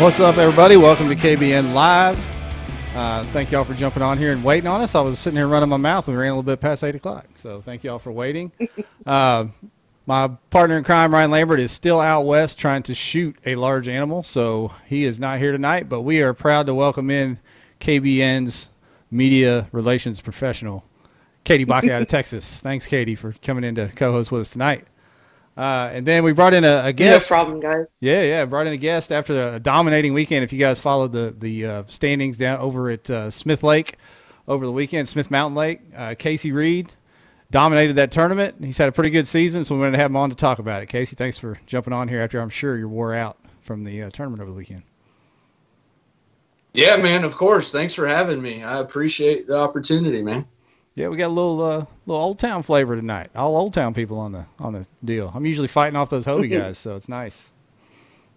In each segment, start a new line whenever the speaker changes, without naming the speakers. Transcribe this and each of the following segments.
What's up, everybody? Welcome to KBN Live. Uh, thank y'all for jumping on here and waiting on us. I was sitting here running my mouth and we ran a little bit past 8 o'clock. So thank y'all for waiting. uh, my partner in crime, Ryan Lambert, is still out west trying to shoot a large animal. So he is not here tonight, but we are proud to welcome in KBN's media relations professional, Katie Baca out of Texas. Thanks, Katie, for coming in to co host with us tonight. Uh, and then we brought in a, a guest.
No problem, guys.
Yeah, yeah, brought in a guest after a dominating weekend. If you guys followed the the uh, standings down over at uh, Smith Lake over the weekend, Smith Mountain Lake, uh, Casey Reed dominated that tournament. He's had a pretty good season, so we wanted to have him on to talk about it. Casey, thanks for jumping on here after I'm sure you're wore out from the uh, tournament over the weekend.
Yeah, man. Of course. Thanks for having me. I appreciate the opportunity, man.
Yeah, we got a little uh, little old town flavor tonight. All old town people on the on the deal. I'm usually fighting off those Hobie guys, so it's nice.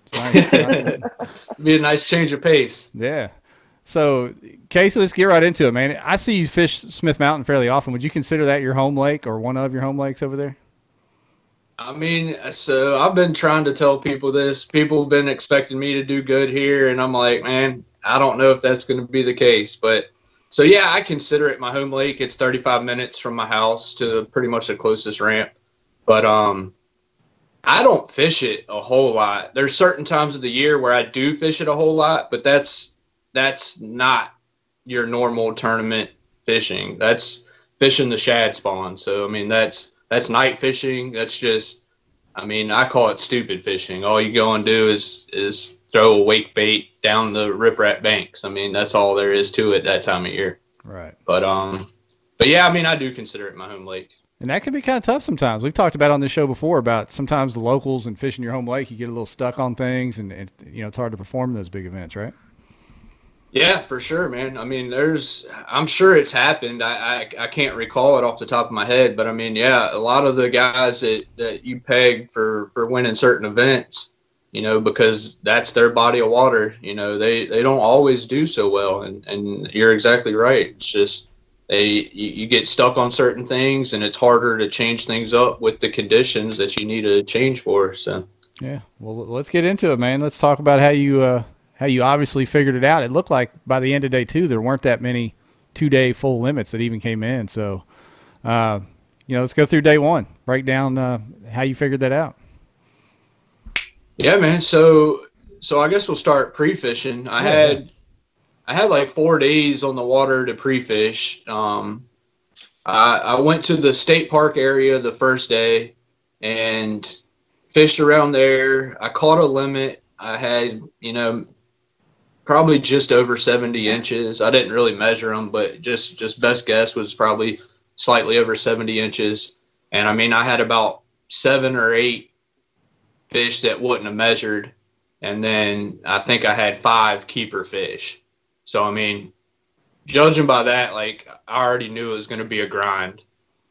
It's nice. Be a nice change of pace.
Yeah. So, Casey, let's get right into it, man. I see you fish Smith Mountain fairly often. Would you consider that your home lake or one of your home lakes over there?
I mean, so I've been trying to tell people this. People have been expecting me to do good here, and I'm like, man, I don't know if that's going to be the case, but so yeah, I consider it my home lake. It's 35 minutes from my house to pretty much the closest ramp. But um I don't fish it a whole lot. There's certain times of the year where I do fish it a whole lot, but that's that's not your normal tournament fishing. That's fishing the shad spawn. So I mean that's that's night fishing. That's just I mean, I call it stupid fishing. All you go and do is is throw a wake bait down the riprap banks. I mean, that's all there is to it that time of year.
Right.
But um, but yeah, I mean, I do consider it my home lake.
And that can be kind of tough sometimes. We've talked about on this show before about sometimes the locals and fishing your home lake, you get a little stuck on things, and, and you know it's hard to perform those big events, right?
Yeah, for sure, man. I mean, there's, I'm sure it's happened. I, I, I can't recall it off the top of my head, but I mean, yeah, a lot of the guys that, that you peg for, for winning certain events, you know, because that's their body of water, you know, they, they don't always do so well. And, and you're exactly right. It's just, they, you, you get stuck on certain things and it's harder to change things up with the conditions that you need to change for. So,
yeah, well, let's get into it, man. Let's talk about how you, uh, how you obviously figured it out. It looked like by the end of day two, there weren't that many two day full limits that even came in. So, uh, you know, let's go through day one. Break down uh, how you figured that out.
Yeah, man. So, so I guess we'll start pre fishing. I yeah, had. I had like four days on the water to pre fish. Um, I, I went to the state park area the first day and fished around there. I caught a limit. I had, you know, probably just over 70 inches. I didn't really measure them, but just just best guess was probably slightly over 70 inches. And I mean, I had about seven or eight fish that wouldn't have measured, and then I think I had five keeper fish. So I mean, judging by that, like I already knew it was going to be a grind.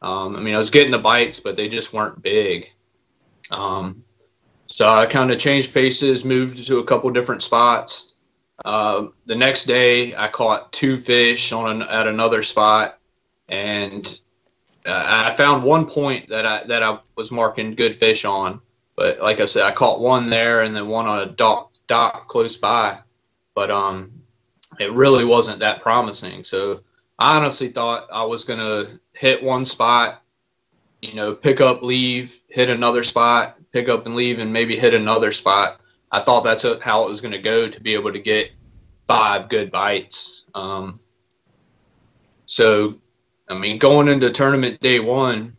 Um, I mean, I was getting the bites, but they just weren't big. Um, so I kind of changed paces, moved to a couple different spots. Uh, the next day, I caught two fish on an, at another spot, and uh, I found one point that I that I was marking good fish on. But like I said, I caught one there, and then one on a dock dock close by. But um, it really wasn't that promising. So I honestly thought I was gonna hit one spot, you know, pick up, leave, hit another spot, pick up and leave, and maybe hit another spot. I thought that's how it was going to go to be able to get five good bites. Um, so, I mean, going into tournament day one,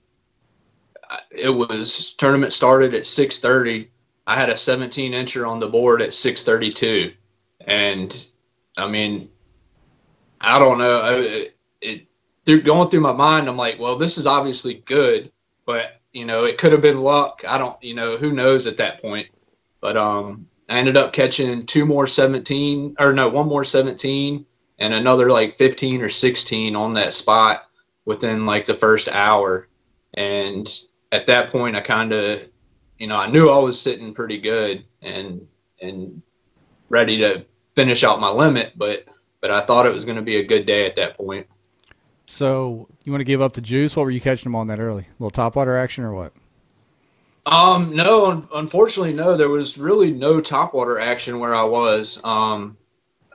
it was tournament started at 6:30. I had a 17 incher on the board at 6:32, and I mean, I don't know. It, it through going through my mind, I'm like, well, this is obviously good, but you know, it could have been luck. I don't, you know, who knows at that point. But um, I ended up catching two more 17 or no, one more 17 and another like 15 or 16 on that spot within like the first hour. And at that point, I kind of, you know, I knew I was sitting pretty good and, and ready to finish out my limit, but, but I thought it was going to be a good day at that point.
So you want to give up the juice? What were you catching them on that early? A little topwater action or what?
Um, no, un- unfortunately, no. There was really no topwater action where I was. Um,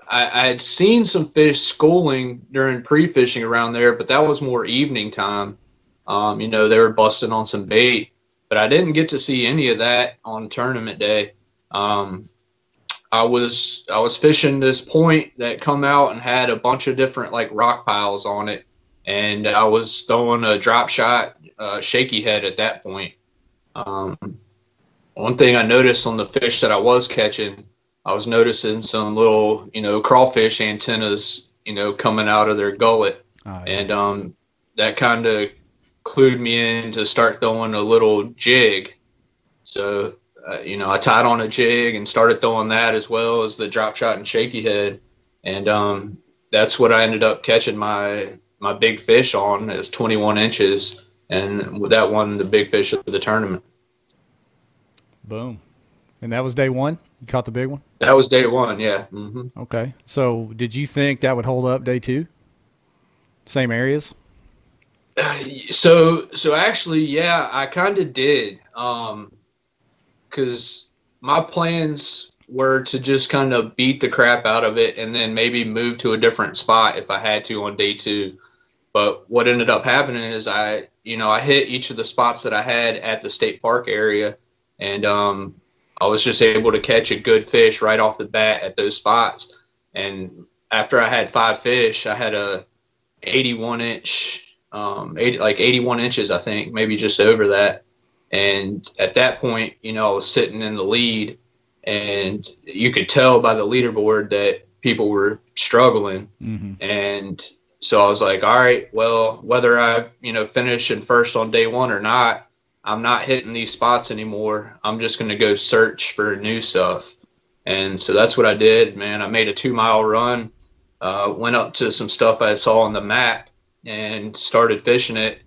I, I had seen some fish schooling during pre-fishing around there, but that was more evening time. Um, you know, they were busting on some bait, but I didn't get to see any of that on tournament day. Um, I was I was fishing this point that come out and had a bunch of different like rock piles on it, and I was throwing a drop shot, uh, shaky head at that point. Um, one thing I noticed on the fish that I was catching, I was noticing some little, you know, crawfish antennas, you know, coming out of their gullet,
Oh, yeah.
and um, that kind of clued me in to start throwing a little jig. So, uh, you know, I tied on a jig and started throwing that as well as the drop shot and shaky head, and um, that's what I ended up catching my my big fish on is 21 inches, and that won the big fish of the tournament.
Boom. And that was day one. You caught the big one.
That was day one, yeah. hmm
Okay. So did you think that would hold up day two? Same areas.
So, so actually, yeah, I kind of did, um, because my plans were to just kind of beat the crap out of it and then maybe move to a different spot if I had to on day two. But what ended up happening is I, you know, I hit each of the spots that I had at the state park area, and um, I was just able to catch a good fish right off the bat at those spots. And after I had five fish, I had a 81 inch, um, 80, like 81 inches, I think, maybe just over that. And at that point, you know, I was sitting in the lead, and you could tell by the leaderboard that people were struggling.
Mm-hmm.
And so I was like, all right, well, whether I've, you know, finished in first on day one or not, I'm not hitting these spots anymore. I'm just going to go search for new stuff. And so that's what I did, man. I made a two mile run, uh, went up to some stuff I saw on the map and started fishing it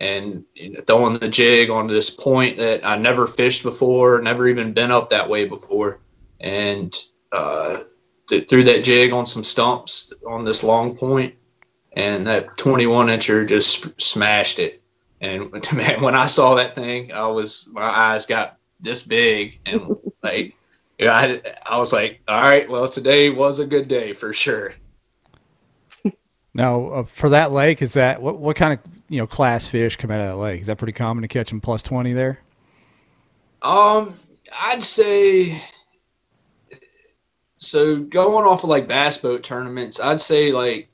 and throwing the jig on this point that I never fished before, never even been up that way before. And uh, th- threw that jig on some stumps on this long point, and that 21 incher just smashed it. And man, when I saw that thing, I was my eyes got this big, and like, I, I was like, all right, well, today was a good day for sure.
Now, uh, for that lake, is that what what kind of you know class fish come out of that lake? Is that pretty common to catch them plus twenty there?
Um, I'd say so. Going off of like bass boat tournaments, I'd say like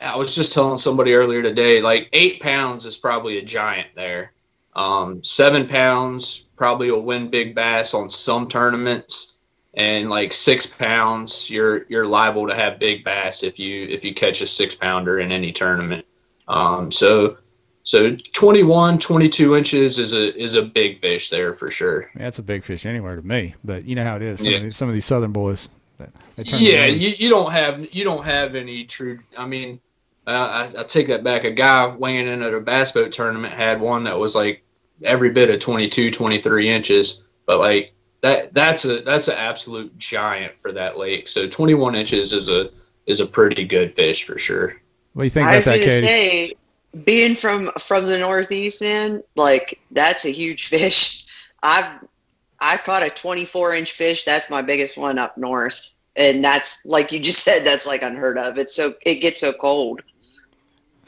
I was just telling somebody earlier today, like eight pounds is probably a giant there. Um, seven pounds probably will win big bass on some tournaments, and like six pounds, you're you're liable to have big bass if you if you catch a six pounder in any tournament. Um, so so 21, 22 inches is a is a big fish there for sure.
Yeah, that's a big fish anywhere to me, but you know how it is. Some,
Yeah.
of, these, some of these southern boys,
Yeah, you, you don't have you don't have any true. I mean, I, I take that back. A guy weighing in at a bass boat tournament had one that was like every bit of 22, 23 inches, but like that that's a that's an absolute giant for that lake. So 21 inches is a is a pretty good fish for sure.
What do you think about
was
that, Katie?
say, being from from the Northeast, man, like that's a huge fish. I've I caught a 24 inch fish. That's my biggest one up north, and that's like you just said. That's like unheard of. It's so it gets so cold.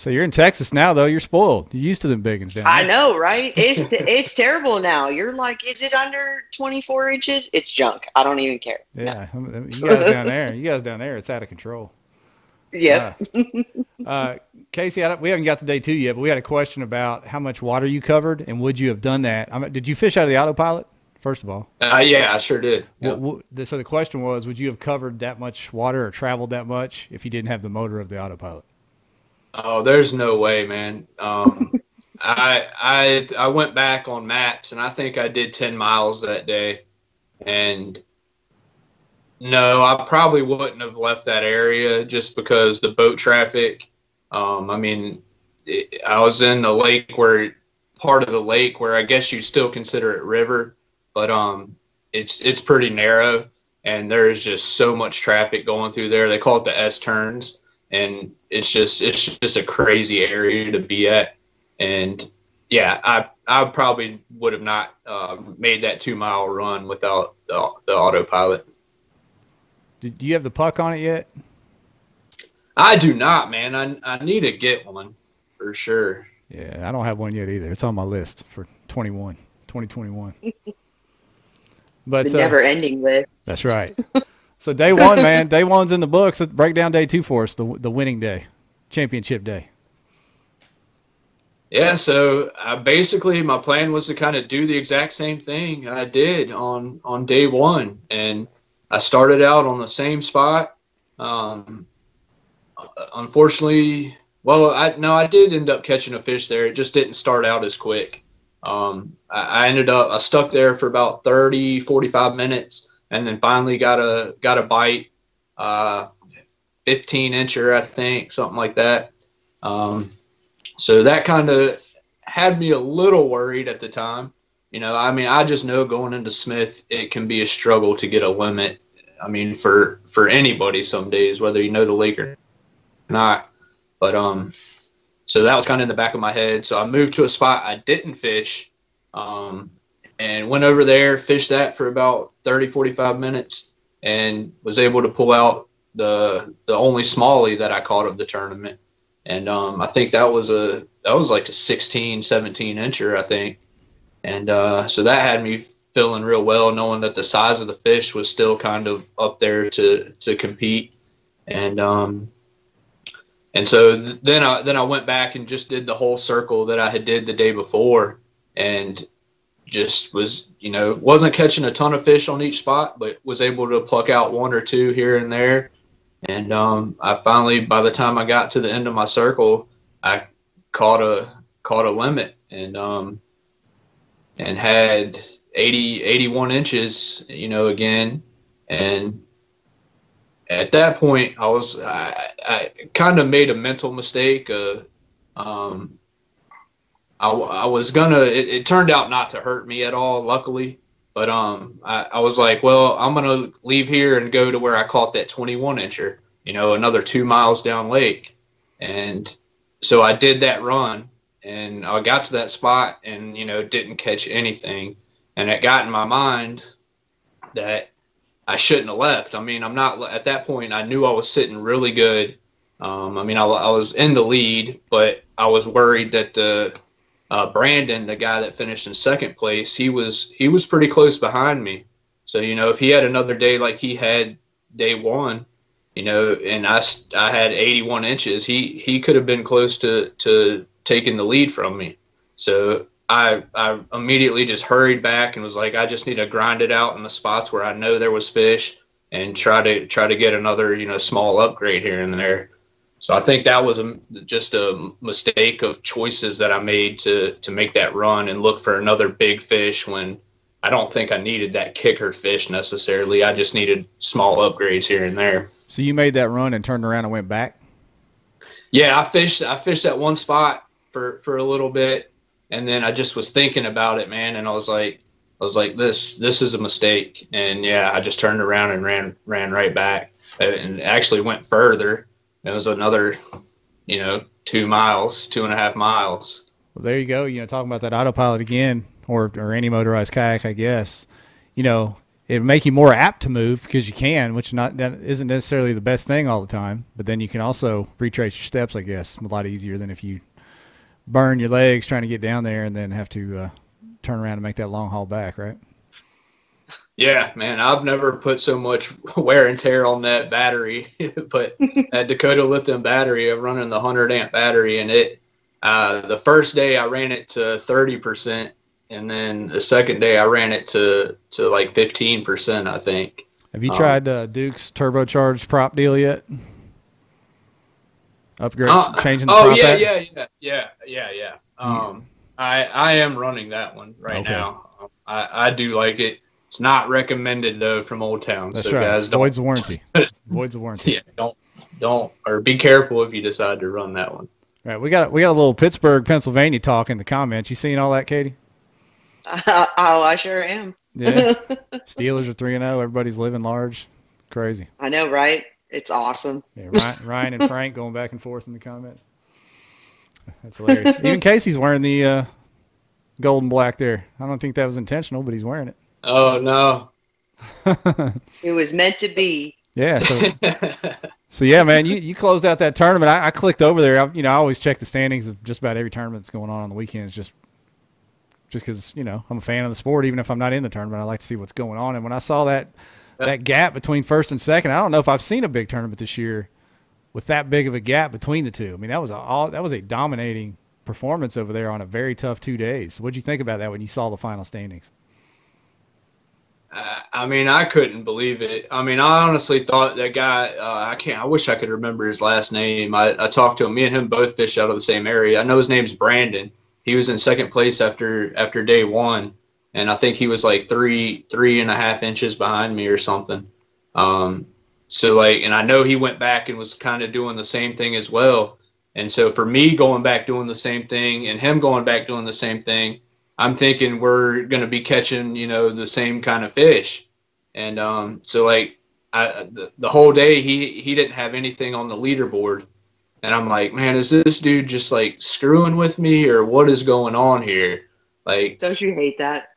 So you're in Texas now, though. You're spoiled. You're used to them big ones down there.
I know, right? It's it's terrible now. You're like, is it under 24 inches? It's junk. I don't even care.
Yeah, um, you guys down there, you guys down there, it's out of control.
Yeah.
Uh, uh, Casey, I don't, we haven't got the day two yet, but we had a question about how much water you covered and would you have done that? I mean, did you fish out of the autopilot? First of all,
Uh, yeah, I sure did. Yeah.
What- what- the- so the question was, would you have covered that much water or traveled that much if you didn't have the motor of the autopilot?
Oh, there's no way, man. Um, I I I went back on maps and I think I did 10 miles that day, and no, I probably wouldn't have left that area just because the boat traffic. Um, I mean, it, I was in the lake where part of the lake where I guess you still consider it river, but um, it's it's pretty narrow and there's just so much traffic going through there. They call it the S turns and it's just it's just a crazy area to be at, and yeah, I I probably would have not uh, made that two mile run without the, the autopilot.
Do, do you have the puck on it yet?
I do not, man. I I need to get one for sure.
Yeah, I don't have one yet either. It's on my list for 21, 2021. But
The
uh,
never ending list.
that's right. so day one, man, day one's in the books. Let's break down day two for us. The the winning day, championship day.
Yeah, so I basically my plan was to kind of do the exact same thing I did on on day one, and I started out on the same spot. Um, unfortunately, well, I no, I did end up catching a fish there. It just didn't start out as quick. Um, I, I ended up I stuck there for about 30, 45 minutes, and then finally got a got a bite, uh, 15 incher, I think, something like that. Um, so that kind of had me a little worried at the time. You know, I mean, I just know going into Smith, it can be a struggle to get a limit. I mean, for for anybody some days, whether you know the league or not. But um, so that was kind of in the back of my head. So I moved to a spot I didn't fish, um, and went over there, fished that for about 30, 45 minutes, and was able to pull out the the only smallie that I caught of the tournament. And um, I think that was a that was like a 16, 17 incher, I think. And uh, so that had me feeling real well, knowing that the size of the fish was still kind of up there to to compete. And um, and so th- then I then I went back and just did the whole circle that I had did the day before, and just was you know wasn't catching a ton of fish on each spot, but was able to pluck out one or two here and there. And um, I finally, by the time I got to the end of my circle, I caught a caught a limit and um, and had 80 81 inches, you know, again, and at that point, I was I, I kind of made a mental mistake. Uh, um, I, I was gonna. It, it, turned out not to hurt me at all, luckily. But um, I, I was like, well, I'm gonna leave here and go to where I caught that 21 incher. You know, another two miles down lake, and so I did that run, and I got to that spot, and you know, didn't catch anything, and it got in my mind that I shouldn't have left. I mean, I'm not at that point. I knew I was sitting really good. Um, I mean, I, I, was in the lead, but I was worried that the uh, Brandon, the guy that finished in second place, he was he was pretty close behind me. So you know, if he had another day like he had day one, you know, and I I had 81 inches, he he could have been close to to taking the lead from me. So I I immediately just hurried back and was like, I just need to grind it out in the spots where I know there was fish and try to try to get another you know small upgrade here and there. So I think that was a, just a mistake of choices that I made to to make that run and look for another big fish when I don't think I needed that kicker fish necessarily. I just needed small upgrades here and there.
So you made that run and turned around and went back.
Yeah, I fished. I fished that one spot for for a little bit, and then I just was thinking about it, man, and I was like, I was like, this this is a mistake, and yeah, I just turned around and ran ran right back, uh, and actually went further. It was another, you know, two miles, two and a half miles.
Well, there you go. You know, talking about that autopilot again, or or any motorized kayak, I guess. You know, it would make you more apt to move because you can, which not that isn't necessarily the best thing all the time. But then you can also retrace your steps, I guess, a lot easier than if you burn your legs trying to get down there and then have to uh, turn around and make that long haul back, right?
Yeah, man, I've never put so much wear and tear on that battery, but that Dakota lithium battery, I'm running the 100 amp battery, and it, uh, the first day I ran it to 30%, and then the second day I ran it to, to like 15%, I think.
Have you tried uh, Duke's turbocharged prop deal yet? upgrade, uh, changing the prop.
oh yeah, yeah, yeah, yeah, yeah, yeah. Um, I I am running that one right okay. now. I I do like it. It's not recommended though from Old Town.
That's
so
right.
guys,
voids the warranty. voids the warranty.
Yeah, don't don't or be careful if you decide to run that one.
Right, we got we got a little Pittsburgh, Pennsylvania talk in the comments. You seen all that, Katie?
Uh, oh, I sure am.
Yeah, Steelers are three and zero. Oh. Everybody's living large. Crazy.
I know, right? It's awesome.
Yeah, Ryan, Ryan and Frank going back and forth in the comments. That's hilarious. Even Casey's wearing the uh, gold and black there. I don't think that was intentional, but he's wearing it.
Oh no.
It was meant to be.
Yeah. So, so yeah, man, you, you closed out that tournament. I, I clicked over there. I, you know, I always check the standings of just about every tournament that's going on on the weekends, just just because you know I'm a fan of the sport. Even if I'm not in the tournament, I like to see what's going on. And when I saw that that gap between first and second, I don't know if I've seen a big tournament this year with that big of a gap between the two. I mean, that was a, all that was a dominating performance over there on a very tough two days. What'd you think about that when you saw the final standings?
I mean, I couldn't believe it. I mean, I honestly thought that guy. Uh, I can't. I wish I could remember his last name. I, I talked to him. Me and him both fished out of the same area. I know his name's Brandon. He was in second place after after day one, and I think he was like three three and a half inches behind me or something. Um, so like, and I know he went back and was kind of doing the same thing as well. And so for me going back doing the same thing and him going back doing the same thing, I'm thinking we're going to be catching, you know, the same kind of fish. And um, so like I, the, the whole day he, he didn't have anything on the leaderboard. And I'm like, man, is this dude just like screwing with me or what is going on here? Like,
Don't you hate that?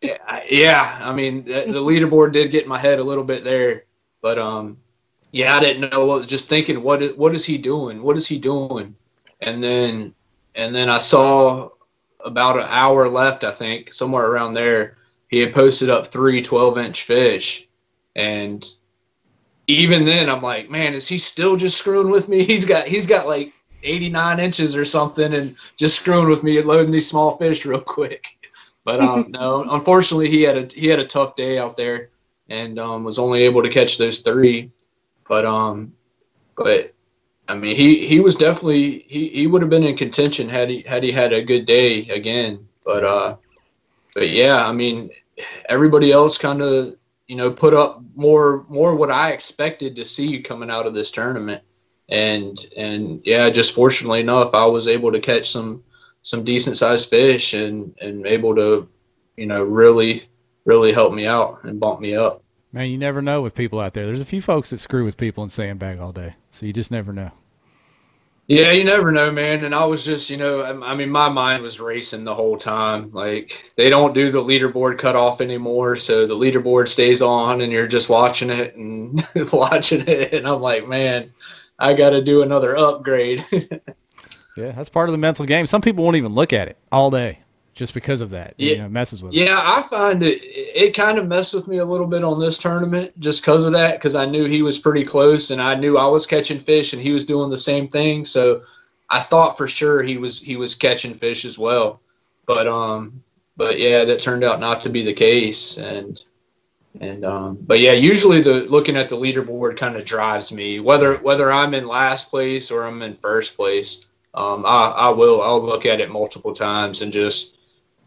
yeah, I mean, the, the leaderboard did get in my head a little bit there, but um, yeah, I didn't know. I was just thinking, what is, what is he doing? What is he doing? And then and then I saw about an hour left, I think, somewhere around there. He had posted up three 12 inch fish, and even then, I'm like, man, is he still just screwing with me? He's got he's got like 89 inches or something, and just screwing with me and loading these small fish real quick. But um, no, unfortunately, he had a he had a tough day out there, and um, was only able to catch those three. But um, but I mean, he he was definitely he, he would have been in contention had he had he had a good day again. But uh, but yeah, I mean, everybody else kind of you know put up more more what I expected to see coming out of this tournament, and and yeah, just fortunately enough, I was able to catch some some decent sized fish and and able to you know really really help me out and bump me up.
Man, you never know with people out there. There's a few folks that screw with people and sandbag all day, so you just never know.
Yeah, you never know, man. And I was just, you know, I mean, my mind was racing the whole time. Like they don't do the leaderboard cutoff anymore, so the leaderboard stays on, and you're just watching it and watching it, and I'm like, man, I got to do another upgrade.
yeah, that's part of the mental game. Some people won't even look at it all day just because of that. Yeah, you know, messes with.
Yeah, I find it. It kind of messed with me a little bit on this tournament just because of that. Because I knew he was pretty close, and I knew I was catching fish, and he was doing the same thing. So I thought for sure he was he was catching fish as well. But um, but yeah, that turned out not to be the case, and and um, but yeah, usually the looking at the leaderboard kind of drives me whether whether I'm in last place or I'm in first place. Um, I, I will I'll look at it multiple times and just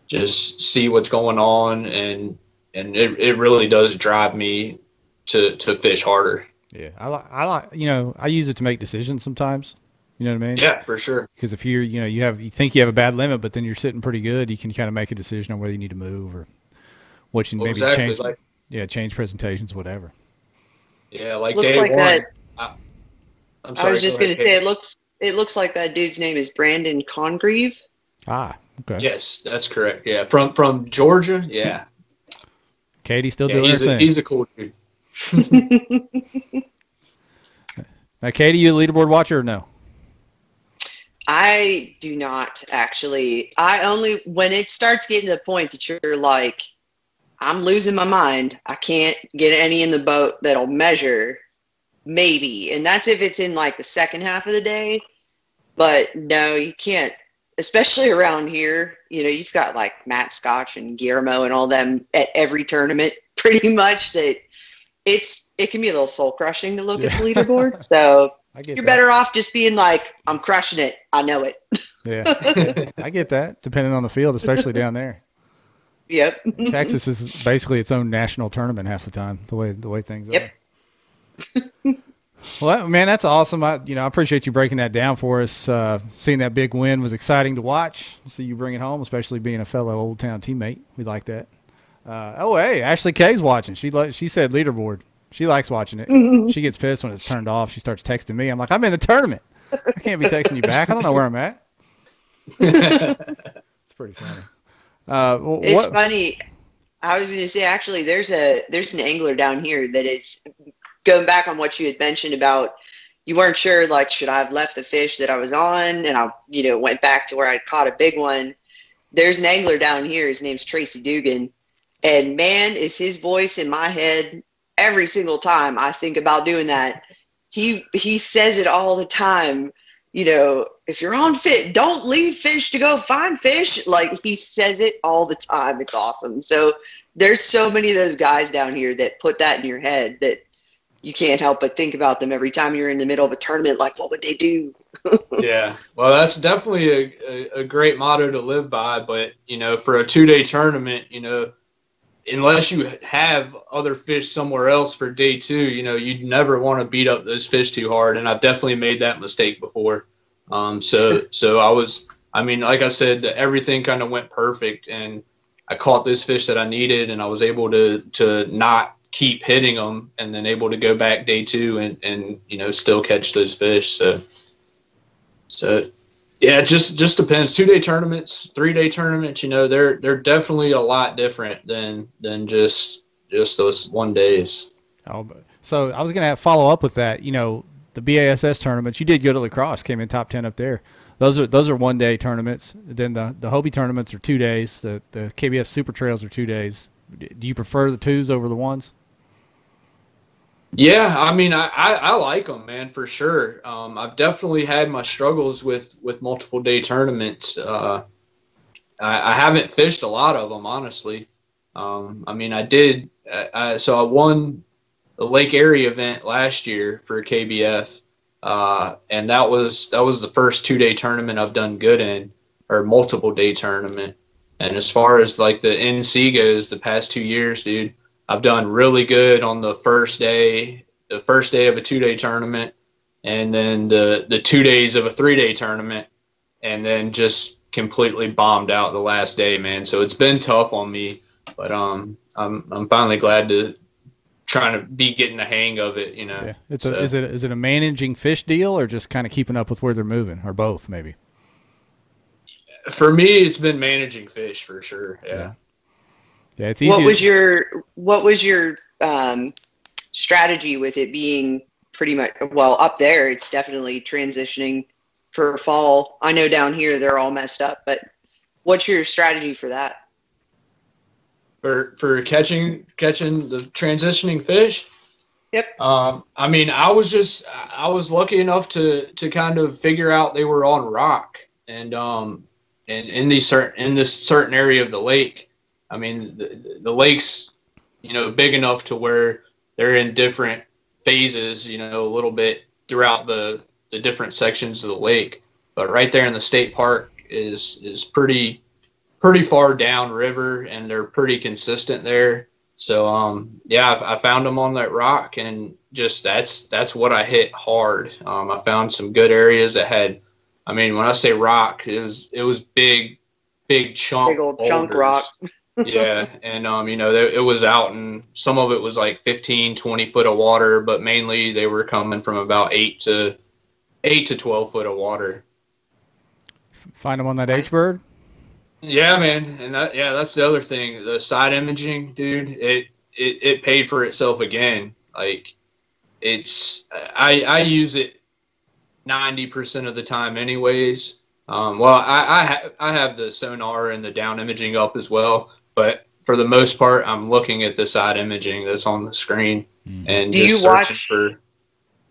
just see what's going on and and it, it really does drive me to to fish harder.
Yeah i like i like you know i use it to make decisions sometimes. You know what i mean?
Yeah for sure.
Because if you're you know you have you think you have a bad limit but then you're sitting pretty good you can kind of make a decision on whether you need to move or what you well, maybe exactly. change like, yeah change presentations whatever.
Yeah like day like one that, I,
am sorry, I was just go gonna say it looks it looks like that dude's name is brandon congreve.
Ah
Okay. Yes, that's correct. Yeah, from from Georgia. Yeah.
Katie still yeah, doing
he's
her
a,
thing.
He's a cool dude.
now, Katie, you a leaderboard watcher or no?
I do not actually. I only when it starts getting to the point that you're like, I'm losing my mind. I can't get any in the boat that'll measure. Maybe, and that's if it's in like the second half of the day. But no, you can't especially around here, you know, you've got like Matt Scotch and Guillermo and all them at every tournament pretty much that it's it can be a little soul crushing to look yeah. at the leaderboard. So you're that. better off just being like, I'm crushing it. I know it.
yeah. I get that, depending on the field, especially down there.
Yep.
Texas is basically its own national tournament half the time, the way the way things
yep.
are. Well, man, that's awesome. I, you know, I appreciate you breaking that down for us. Uh, seeing that big win was exciting to watch. See you bring it home, especially being a fellow Old Town teammate. We like that. Uh, oh, hey, Ashley K's watching. She she said leaderboard. She likes watching it. She gets pissed when it's turned off. She starts texting me. I'm like, I'm in the tournament. I can't be texting you back. I don't know where I'm at. it's pretty funny. Uh, wh-
It's
what-
funny. I was going to say actually, there's a there's an angler down here that is going back on what you had mentioned about you weren't sure like should I have left the fish that I was on and I you know went back to where I caught a big one. There's an angler down here. His name's Tracy Dugan, and man, is his voice in my head every single time I think about doing that. He he says it all the time. You know, if you're on fit, don't leave fish to go find fish. Like he says it all the time. It's awesome. So there's so many of those guys down here that put that in your head that you can't help but think about them every time you're in the middle of a tournament. Like, what would they do?
yeah. Well, that's definitely a, a, a great motto to live by. But, you know, for a two day tournament, you know, unless you have other fish somewhere else for day two, you know, you'd never want to beat up those fish too hard. And I've definitely made that mistake before. Um, so, so I was, I mean, like I said, everything kind of went perfect and I caught those fish that I needed and I was able to, to not keep hitting them and then able to go back day two and, and, you know, still catch those fish. So, so yeah, just just depends. Two day tournaments, three day tournaments, you know, they're they're definitely a lot different than than just just those one days.
Oh, so I was to follow up with that. You know, the BASS tournaments. You did go to La Crosse, came in top ten up there. Those are those are one day tournaments. Then the the Hobie tournaments are two days. The the KBF Super Trails are two days. Do you prefer the twos over the ones?
Yeah, I mean, I, I, I like them, man, for sure. Um, I've definitely had my struggles with with multiple day tournaments. Uh, I, I haven't fished a lot of them, honestly. Um, I mean, I did. I, I, so I won the Lake Erie event last year for KBF, uh, and that was that was the first two day tournament I've done good in, or multiple day tournament. And as far as like the NC goes, the past two years, dude, I've done really good on the first day, the first day of a two day tournament, and then the the two days of a three day tournament, and then just completely bombed out the last day, man. So it's been tough on me, but um, I'm I'm finally glad to trying to be getting the hang of it, you know.
Yeah. It's
So-
a, is it is it a managing fish deal or just kind of keeping up with where they're moving or both maybe?
For me, it's been managing fish for sure. Yeah.
Yeah, it's easy.
What was your what was your um, strategy with it being pretty much well up there? It's definitely transitioning for fall. I know down here they're all messed up, but what's your strategy for that?
for for catching catching the transitioning fish.
Yep.
Um, I mean, I was just I was lucky enough to to kind of figure out they were on rock and um and in these certain in this certain area of the lake. I mean, the, the lake's you know big enough to where they're in different phases. You know, a little bit throughout the the different sections of the lake. But right there in the state park is is pretty pretty far down river and they're pretty consistent there. So um yeah, I, I found them on that rock and just that's that's what I hit hard. Um, I found some good areas that had. I mean, when I say rock, it was it was big, big chunk,
Big old chunk rock.
Yeah, and um, you know, it was out and some of it was like 15, 20 foot of water, but mainly they were coming from about eight to eight to twelve foot of water.
find them on that H bird?
Yeah, man, and that yeah, that's the other thing. The side imaging, dude, it it, it paid for itself again. Like it's I I use it ninety percent of the time, anyways. Um, well, I I, ha- I have the sonar and the down imaging up as well, but for the most part, I'm looking at the side imaging that's on the screen and
Do
just
you watch-
searching for.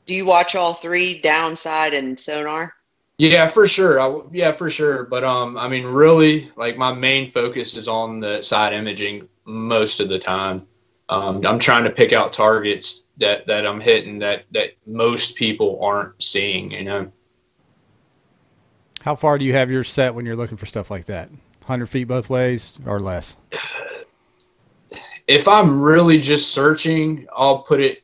Do you watch all three downside and sonar?
Yeah, for sure. I w yeah, for sure. But um, I mean, really, like my main focus is on the side imaging most of the time. Um, I'm trying to pick out targets that that I'm hitting that that most people aren't seeing. You know.
How far do you have your set when you're looking for stuff like that? 100 feet both ways or less?
If I'm really just searching, I'll put it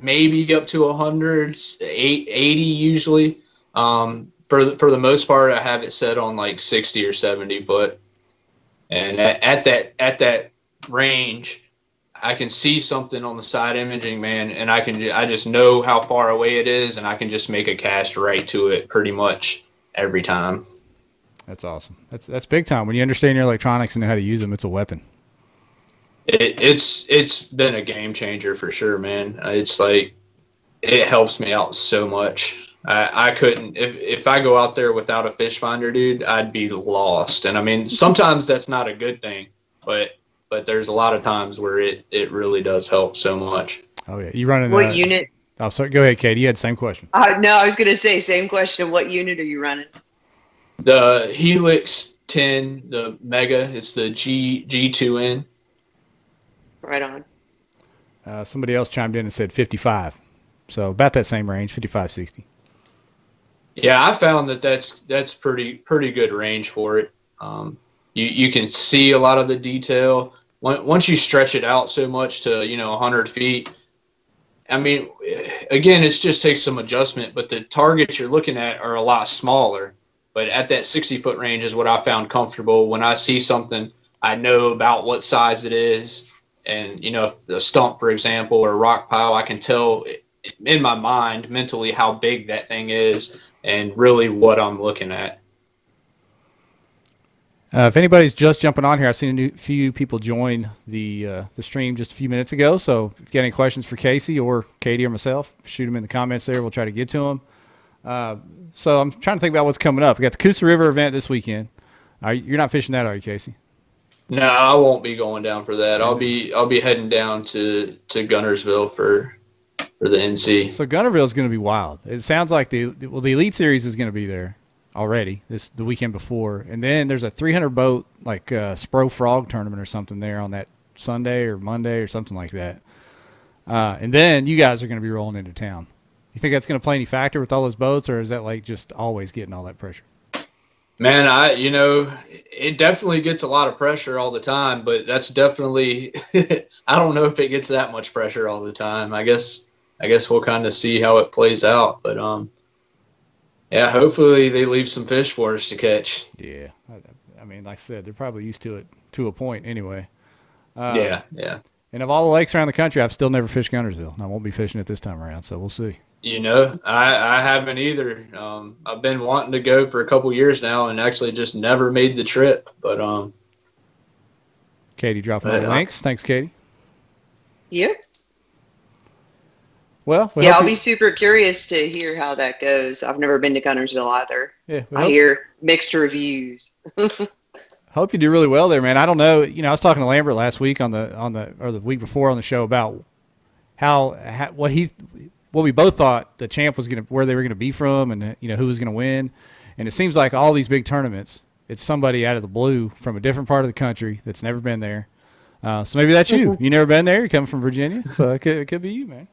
maybe up to 100, eight- 80 usually. Um, for the, for the most part, I have it set on like 60 or 70 foot. And at, at that at that range, I can see something on the side imaging, man, and I can I just know how far away it is, and I can just make a cast right to it pretty much every time.
That's awesome. That's that's big time. When you understand your electronics and know how to use them, it's a weapon.
It, it's it's been a game changer for sure, man. It's like it helps me out so much. I, I couldn't if if I go out there without a fish finder, dude, I'd be lost. And I mean, sometimes that's not a good thing, but but there's a lot of times where it it really does help so much.
Oh yeah, you running
What
the,
unit?
Oh, sorry. Go ahead, Katie. You had the same question.
Uh, no, I was gonna say same question. What unit are you running?
The Helix 10, the Mega, it's the G G2N.
Right on.
Uh, somebody else chimed in and said 55. So about that same range, 55, 60.
Yeah, I found that that's that's pretty pretty good range for it. Um, you you can see a lot of the detail Once- once you stretch it out so much to you know 100 feet. I mean, again, it just takes some adjustment, but the targets you're looking at are a lot smaller. But at that 60 foot range is what I found comfortable. When I see something, I know about what size it is, and you know, if a stump, for example, or a rock pile, I can tell in my mind mentally how big that thing is and really what I'm looking at.
Uh, if anybody's just jumping on here, I've seen a new, few people join the uh, the stream just a few minutes ago. So if you got any questions for Casey or Katie or myself, shoot them in the comments there. We'll try to get to them. Uh, so I'm trying to think about what's coming up. We got the Coosa River event this weekend. Are you, you're not fishing that, are you, Casey?
No, I won't be going down for that. I'll be I'll be heading down to to Guntersville for for the NC.
So Guntersville is going to be wild. It sounds like the well, the Elite Series is going to be there already this the weekend before, and then there's a 300 boat like uh, Spro Frog tournament or something there on that Sunday or Monday or something like that. Uh, and then you guys are going to be rolling into town. You think that's going to play any factor with all those boats, or is that like just always getting all that pressure?
Man, I you know it definitely gets a lot of pressure all the time, but that's definitely I don't know if it gets that much pressure all the time. I guess I guess we'll kind of see how it plays out, but um yeah, hopefully they leave some fish for us to catch.
Yeah, I, I mean, like I said, they're probably used to it to a point anyway. Uh,
yeah, yeah.
And of all the lakes around the country, I've still never fished Guntersville, and I won't be fishing it this time around. So we'll see.
You know, I, I haven't either. Um, I've been wanting to go for a couple years now, and actually just never made the trip. But um,
Katie dropping all the links. Thanks, Katie.
Yep.
Well, we
yeah, I'll
you-
be super curious to hear how that goes. I've never been to Guntersville either.
yeah, we
I
hope,
hear mixed reviews.
hope you do really well there, man. I don't know. You know, I was talking to Lambert last week on the on the or the week before on the show about how, how what he what we both thought the champ was gonna where they were gonna be from, and you know who was gonna win. And it seems like all these big tournaments, it's somebody out of the blue from a different part of the country that's never been there. Uh, so maybe that's you. You never been there. You're coming from Virginia, so it could, it could be you, man.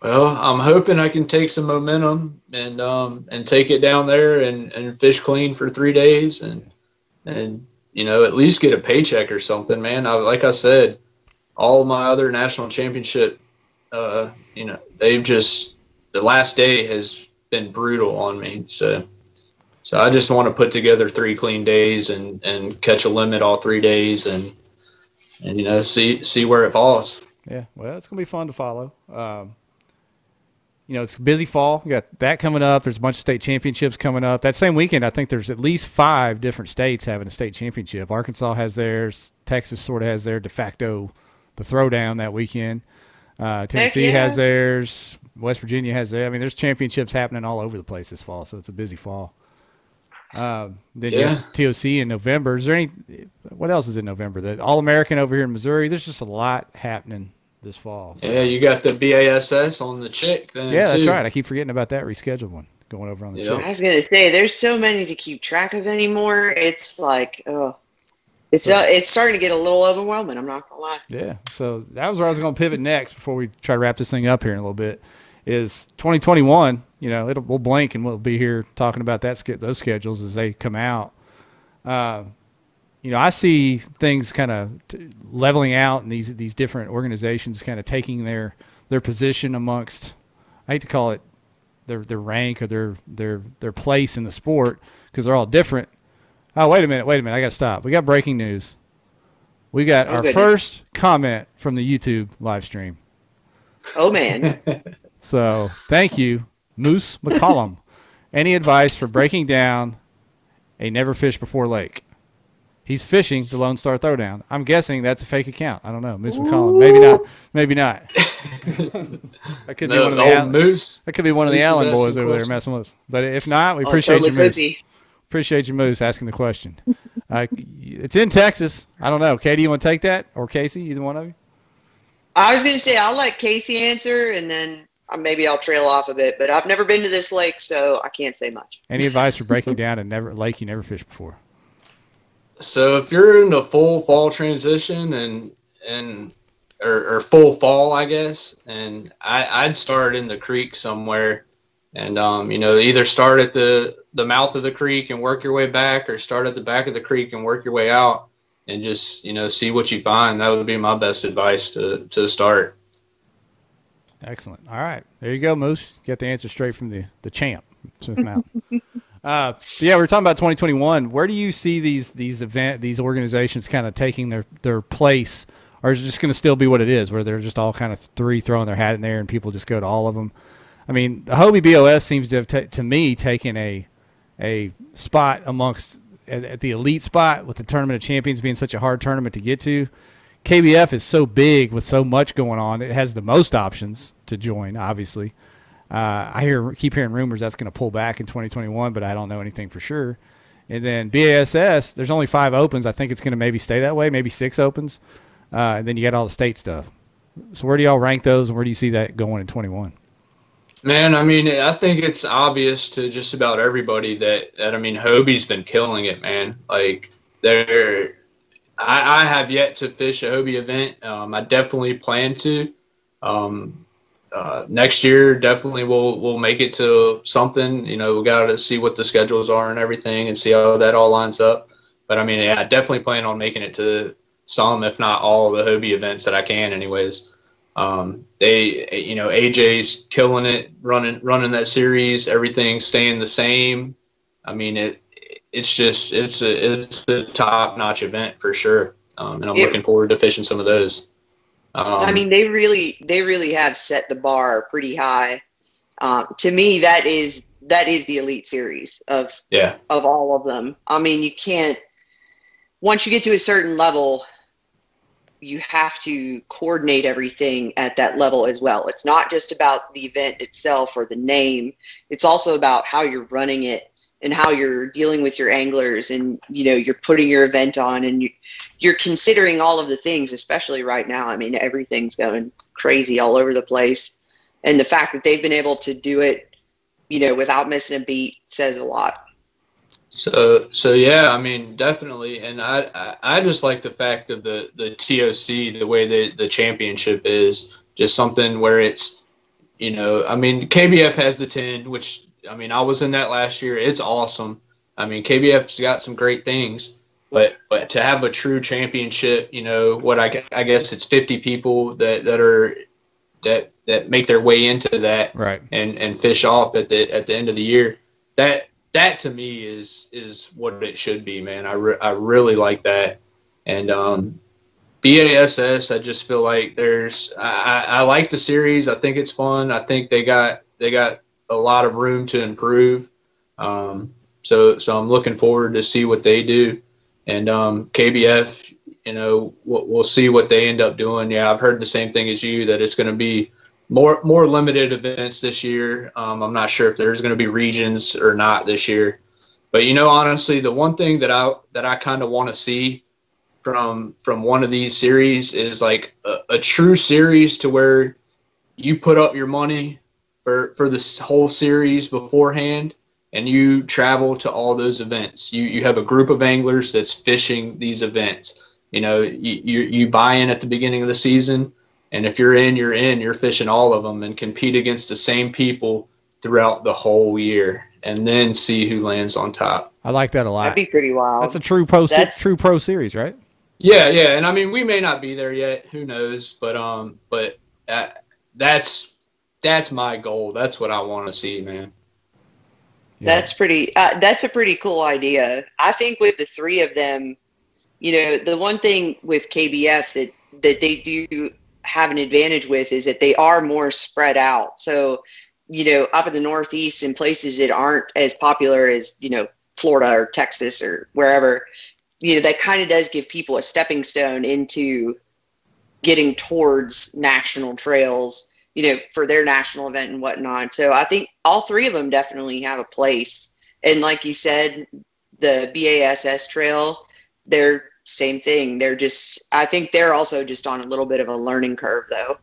well, I'm hoping I can take some momentum and um, and take it down there and, and fish clean for three days and and you know at least get a paycheck or something, man. I, like I said, all my other national championship, uh, you know, they've just the last day has been brutal on me. So so I just want to put together three clean days and and catch a limit all three days and and you know see see where it falls.
Yeah, well, it's gonna be fun to follow. Um, you know, it's busy fall. We got that coming up. There's a bunch of state championships coming up. That same weekend, I think there's at least five different states having a state championship. Arkansas has theirs. Texas sort of has their de facto the throwdown that weekend. Uh, Tennessee
yeah.
has theirs. West Virginia has theirs. I mean, there's championships happening all over the place this fall, so it's a busy fall. Um, then you have TOC in November. Is there any? What else is in November? The All American over here in Missouri. There's just a lot happening this fall.
Yeah, you got the BASS on the chick then.
Yeah, that's
too.
right. I keep forgetting about that rescheduled one going over on the
Yeah.
Chick.
I was gonna say, there's so many to keep track of anymore. It's like, oh, it's
So-
uh, it's starting to get a little overwhelming. I'm not gonna lie.
Yeah. So that was where I was going to pivot next before we try to wrap this thing up here in a little bit. Is 2021? You know, it'll we'll blink and we'll be here talking about that those schedules as they come out. Uh, you know, I see things kind of t- leveling out, and these these different organizations kind of taking their their position amongst. I hate to call it their their rank or their their their place in the sport because they're all different. Oh, wait a minute, wait a minute, I got to stop. We got breaking news. We got
Oh,
our
goodness.
first comment from the YouTube live stream.
Oh man.
So thank you, Moose McCollum. Any advice for breaking down a never fished before lake? He's fishing the Lone Star Throwdown. I'm guessing that's a fake account. I don't know, Moose McCollum. Maybe not. Maybe not. that could be one of the
old
Al-
moose.
that could be one of the
Moose is
Allen boys over there messing with us. But if not, we
Oh,
appreciate
totally
you, Moose.
could be.
Appreciate you, Moose, asking the question. Uh, it's in Texas. I don't know. Katie, you want to take that, or Casey? Either one of you.
I was gonna say I'll let Casey answer, and then uh, maybe I'll trail off a bit. But I've never been to this lake, so I can't say much.
Any advice for breaking down a never lake you never fished before?
So if you're in the full fall transition and and or, or full fall, I guess, and I, I'd start in the creek somewhere, and um, you know, either start at the the mouth of the creek and work your way back, or start at the back of the creek and work your way out, and just you know see what you find. That would be my best advice to to start.
Excellent. All right, there you go, Moose. get the answer straight from the the champ, Smith Mountain. uh, yeah, we are talking about 2021. Where do you see these these event these organizations kind of taking their their place, or is it just going to still be what it is, where they're just all kind of three throwing their hat in there and people just go to all of them? I mean, the Hobie BOS seems to have to me taken a a spot amongst at, at the elite spot with the tournament of champions being such a hard tournament to get to. KBF is so big with so much going on; it has the most options to join. Obviously, uh, I hear keep hearing rumors that's going to pull back in 2021, but I don't know anything for sure. And then BASS, there's only five opens. I think it's going to maybe stay that way, maybe six opens. Uh, and then you got all the state stuff. So where do y'all rank those, and where do you see that going in 21?
Man, I mean, I think it's obvious to just about everybody that, that I mean, Hobie's been killing it, man. Like, they're, I, I have yet to fish a Hobie event. Um, I definitely plan to. Um, uh, next year, definitely we'll we'll make it to something. You know, we got to see what the schedules are and everything, and see how that all lines up. But I mean, yeah, I definitely plan on making it to some, if not all, the Hobie events that I can, anyways. Um, they, you know, AJ's killing it, running running that series. Everything staying the same. I mean, it it's just it's a it's a top notch event for sure. Um, and I'm
Yeah.
looking forward to fishing some of those. Um,
I mean, they really, they really have set the bar pretty high. Um, to me, that is that is the elite series of
yeah,
of all of them. I mean, you can't once you get to a certain level, you have to coordinate everything at that level as well. It's not just about the event itself or the name. It's also about how you're running it and how you're dealing with your anglers and you know you're putting your event on and you, you're considering all of the things especially right now i mean everything's going crazy all over the place and the fact that they've been able to do it you know without missing a beat says a lot
So so yeah, I mean definitely, and I I, I just like the fact of the the TOC the way that the championship is just something where it's you know I mean KBF has the ten, which I mean I was in that last year. It's awesome. I mean KBF's got some great things, but but to have a true championship, you know what I I guess it's fifty people that that are that that make their way into that
Right.
and and fish off at the at the end of the year. That that to me is is what it should be, man. I, re- I really like that. And um, BASS, I just feel like there's I, I like the series. I think it's fun. I think they got they got a lot of room to improve. Um, so so I'm looking forward to see what they do. And um, KBF, you know, we'll, we'll see what they end up doing. Yeah, I've heard the same thing as you that it's going to be more more limited events this year. Um, I'm not sure if there's going to be regions or not this year, but you know, honestly, the one thing that I that I kind of want to see from from one of these series is like a, a true series to where you put up your money for for this whole series beforehand and you travel to all those events. You you have a group of anglers that's fishing these events. You know you you, you buy in at the beginning of the season and if you're in, you're in. You're fishing all of them and compete against the same people throughout the whole year, and then see who lands on top.
I like that a lot.
That'd be pretty wild.
That's a true pro se- true pro series, right?
Yeah, yeah, and I mean we may not be there yet. Who knows? But um, but uh, that's that's my goal. That's what I want to see, man.
Yeah.
That's pretty. Uh, that's a pretty cool idea. I think with the three of them, you know, the one thing with KBF that that they do have an advantage with is that they are more spread out. So, you know, up in the Northeast in places that aren't as popular as, you know, Florida or Texas or wherever, you know, that kind of does give people a stepping stone into getting towards national trails, you know, for their national event and whatnot. So I think all three of them definitely have a place. And like you said, the BASS trail, they're same thing. They're just, I think they're also just on a little bit of a learning curve, though.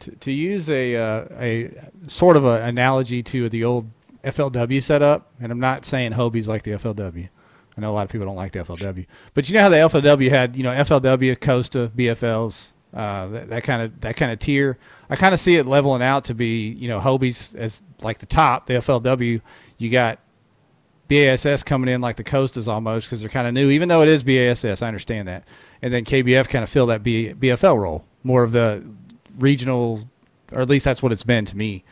To, to use a uh, a sort of an analogy to the old FLW setup, and I'm not saying Hobie's like the FLW. I know a lot of people don't like the FLW, but you know how the FLW had, you know, FLW, Costa, BFLs, uh, that kind of that kind of tier. I kind of see it leveling out to be, you know, Hobie's as like the top. The FLW, you got BASS coming in like the Costas almost because they're kind of new, even though it is BASS. I understand that. And then KBF kind of fill that B, BFL role, more of the regional, or at least that's what it's been to me.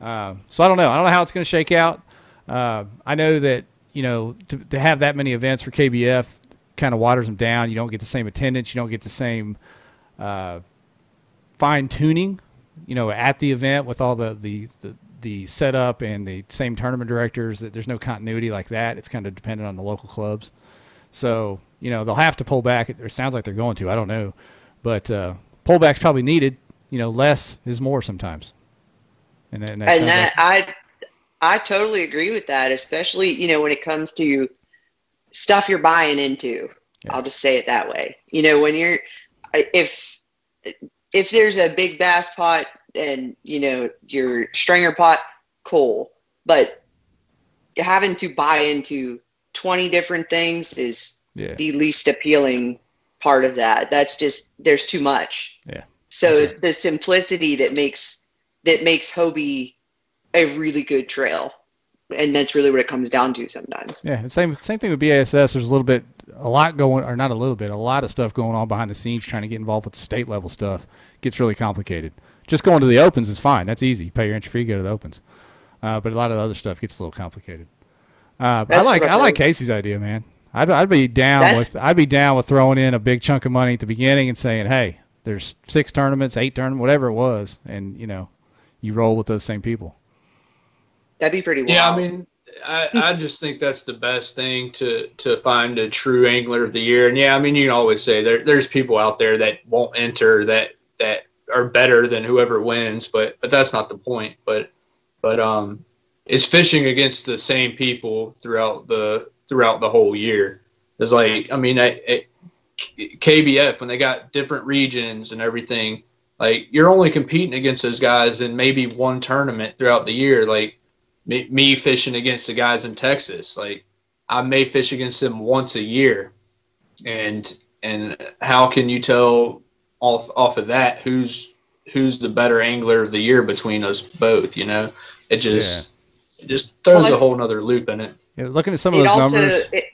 Uh, so I don't know. I don't know how it's going to shake out. Uh, I know that you know to, to have that many events for KBF kind of waters them down. You don't get the same attendance. You don't get the same uh, fine tuning. You know, at the event with all the, the, the the setup and the same tournament directors that there's no continuity like that. It's kind of dependent on the local clubs. So, you know, they'll have to pull back. It, sounds like they're going to. I don't know. But uh, pullback's probably needed. You know, less is more sometimes.
And, and that, and that like- I, I totally agree with that, especially, you know, when it comes to stuff you're buying into. Yeah. I'll just say it that way. You know, when you're, if, if there's a big bass pot and you know your stringer pot, cool. But having to buy into 20 different things is yeah. the least appealing part of that. That's just there's too much.
Yeah.
So okay. the simplicity that makes that makes Hobie a really good trail. And that's really what it comes down to sometimes.
Yeah, same same thing with BASS. There's a little bit, a lot going, or not a little bit, a lot of stuff going on behind the scenes, trying to get involved with the state level stuff. Gets really complicated. Just going to the opens is fine. That's easy. You pay your entry fee, go to the opens. Uh, but a lot of the other stuff gets a little complicated. Uh, I like I like Casey's idea, man. I'd, I'd be down That's, with I'd be down with throwing in a big chunk of money at the beginning and saying, hey, there's six tournaments, eight tournaments, whatever it was, and you know, you roll with those same people.
That'd be pretty. Wild.
Yeah, I mean, I, I just think that's the best thing to to find a true angler of the year. And yeah, I mean, you can always say there there's people out there that won't enter that that are better than whoever wins, but but that's not the point. But but um, it's fishing against the same people throughout the throughout the whole year. It's like I mean, I, I, KBF when they got different regions and everything, like you're only competing against those guys in maybe one tournament throughout the year. Like me, me fishing against the guys in Texas, like I may fish against them once a year, and and how can you tell off off of that who's who's the better angler of the year between us both. You know, it just yeah. it just throws well, a whole nother loop in it.
Yeah, looking at some of those also, numbers.
It,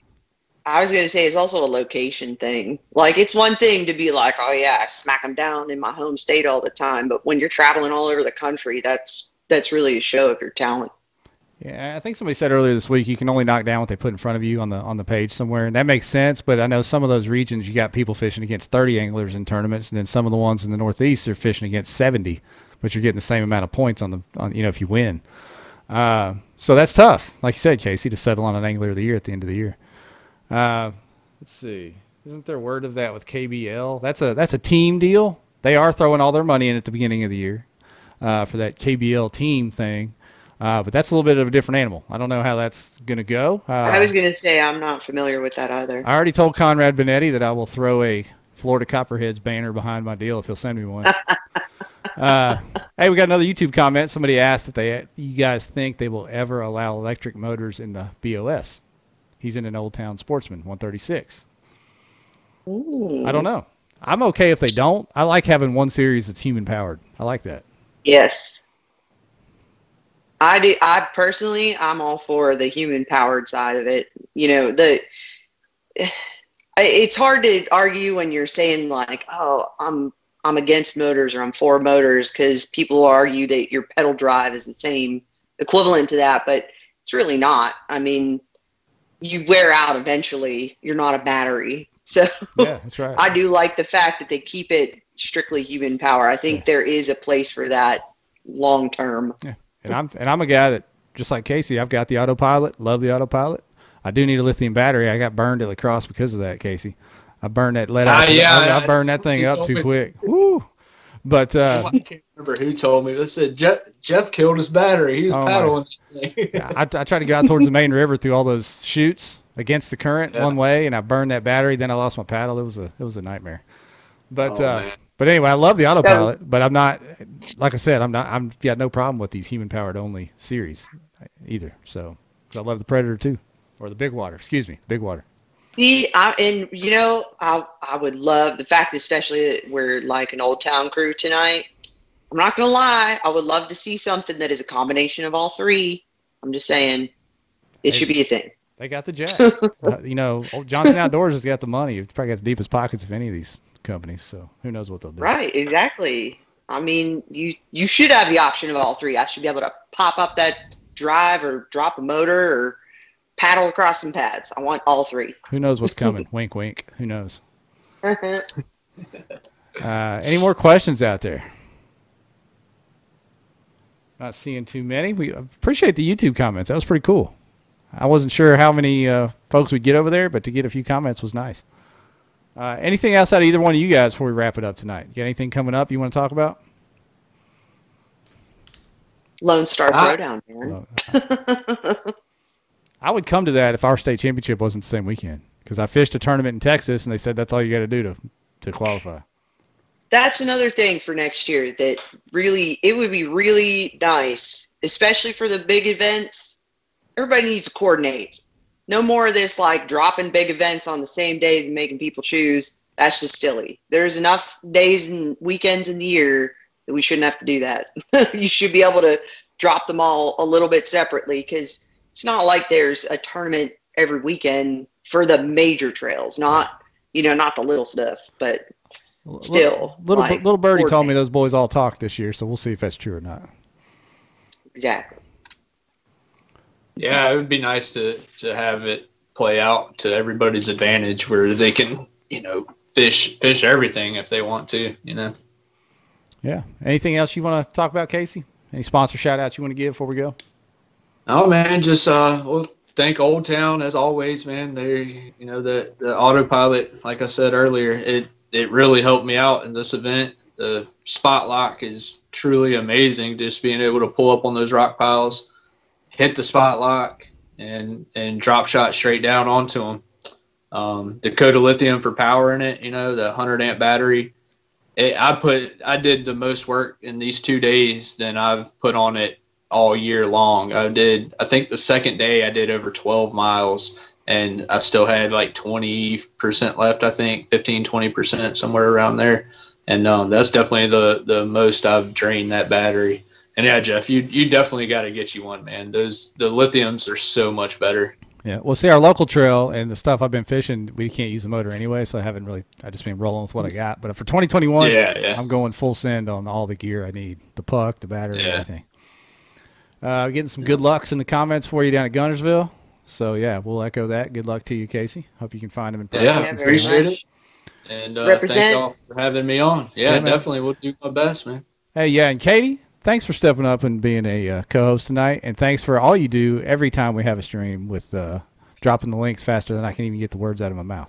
I was going to say it's also a location thing. Like it's one thing to be like, oh yeah, I smack them down in my home state all the time, but when you're traveling all over the country, that's that's really a show of your talent.
Yeah, I think somebody said earlier this week you can only knock down what they put in front of you on the on the page somewhere, and that makes sense. But I know some of those regions you got people fishing against 30 anglers in tournaments, and then some of the ones in the Northeast are fishing against 70, but you're getting the same amount of points on the on you know if you win. Uh, so that's tough, like you said, Casey, to settle on an angler of the year at the end of the year. Uh, let's see, isn't there word of that with KBL? That's a that's a team deal. They are throwing all their money in at the beginning of the year uh, for that KBL team thing. Uh, but that's a little bit of a different animal. I don't know how that's going to go. Uh, I
was going to say I'm not familiar with that either.
I already told Conrad Benetti that I will throw a Florida Copperheads banner behind my deal if he'll send me one. uh, hey, we got another YouTube comment. Somebody asked if they, you guys think they will ever allow electric motors in the BOS. He's in an Old Town Sportsman 136. Ooh. I don't know. I'm okay if they don't. I like having one series that's human powered. I like that.
Yes. I do. I personally, I'm all for the human powered side of it. You know, the it's hard to argue when you're saying like, oh, I'm I'm against motors or I'm for motors because people argue that your pedal drive is the same equivalent to that, but it's really not. I mean, you wear out eventually. You're not a battery. So
Yeah, that's right.
I do like the fact that they keep it strictly human power. I think
Yeah.
there is a place for that long term.
And I'm and I'm a guy that just like Casey, I've got the autopilot. Love the autopilot. I do need a lithium battery. I got burned at La Crosse because of that, Casey. I burned that lead acid.
yeah,
I, I burned that thing up too
me.
quick. Woo! But uh,
I can't remember who told me. They said Jeff, Jeff killed his battery. He was
Oh,
paddling. that thing.
yeah, I, I tried to go out towards the main river through all those chutes against the current
Yeah.
one way, and I burned that battery. Then I lost my paddle. It was a it was a nightmare. But
Oh,
uh,
man.
But anyway, I love the autopilot. But I'm not like I said, I'm not. I'm got no problem with these human powered only series either. So I love the Predator too, or the Big Water. Excuse me, Big Water.
See, I, and you know, I I would love the fact, especially that we're like an old town crew tonight. I'm not gonna lie, I would love to see something that is a combination of all three. I'm just saying, it
Hey.
should be a thing.
They got the jack. uh, you know, old Johnson Outdoors has got the money. It's probably got the deepest pockets of any of these companies. So who knows what they'll do?
Right, exactly. I mean, you you should have the option of all three. I should be able to pop up that drive or drop a motor or paddle across some pads. I want all three.
Who knows what's coming? wink, wink. Who knows? Uh, any more questions out there? Not seeing too many. We appreciate the YouTube comments. That was pretty cool. I wasn't sure how many uh, folks we'd get over there, but to get a few comments was nice. Uh, anything else out of either one of you guys before we wrap it up tonight? You got anything coming up you want to talk about?
Lone Star
Ah.
Throwdown, man.
I would come to that if our state championship wasn't the same weekend because I fished a tournament in Texas and they said that's all you got to do to to qualify.
That's another thing for next year that really it would be really nice, especially for the big events. Everybody needs to coordinate. No more of this like dropping big events on the same days and making people choose. That's just silly. There's enough days and weekends in the year that we shouldn't have to do that. you should be able to drop them all a little bit separately because it's not like there's a tournament every weekend for the major trails, not you know, not the little stuff, but Still,
little
like,
little birdie told me those boys all talk this year, so we'll see if that's true or not.
exactly.
Yeah, it would be nice to to have it play out to everybody's advantage, where they can, you know, fish fish everything if they want to. You know.
Yeah. Anything else you want to talk about, Casey? Any sponsor shout outs you want to give before we go?
Oh man, just uh, well, thank Old Town as always, man. They, you know, the the autopilot, like I said earlier, it it really helped me out in this event. The spot lock is truly amazing. Just being able to pull up on those rock piles, hit the spot lock, and and drop shot straight down onto them. Um, Dakota Lithium for power in it, you know, the 100 amp battery. It, I put I did the most work in these two days than I've put on it all year long. I did, I think the second day I did over 12 miles and I still had like 20% left, I think 15, 20%, somewhere around there. And um, that's definitely the, the most I've drained that battery. And yeah, Jeff, you, you definitely got to get you one, man. Those, the lithiums are so much better.
Yeah. Well, see, our local trail and the stuff I've been fishing, we can't use the motor anyway, so I haven't really. I just been rolling with what I got. But for 2021,
Yeah, yeah.
I'm going full send on all the gear I need: the puck, the battery,
Yeah.
everything. Uh, getting some good lucks in the comments for you down at Guntersville. So yeah, we'll echo that. Good luck to you, Casey. Hope you can find them in practice.
Yeah,
Yeah,
and
very
stuff.
appreciate it. And uh, thank y'all for having me on. Yeah,
Yeah, man.
definitely. We'll do my best, man.
Hey, yeah, and Katie, thanks for stepping up and being a uh, co-host tonight, and thanks for all you do every time we have a stream with uh, dropping the links faster than I can even get the words out of my mouth.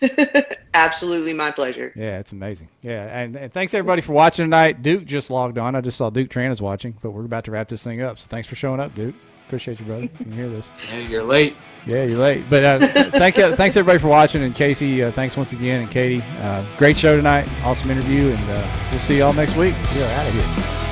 Absolutely my pleasure.
Yeah, it's amazing. Yeah, and, and thanks everybody for watching tonight. Duke just logged on. I just saw Duke Tran is watching, but we're about to wrap this thing up. So thanks for showing up, Duke. Appreciate you, brother. You can hear this.
Yeah, you're late.
Yeah, you're late, but uh, thank you, thanks everybody for watching, and Casey, uh, thanks once again, and Katie, uh, great show tonight, awesome interview, and uh, we'll see y'all next week. We are out of here.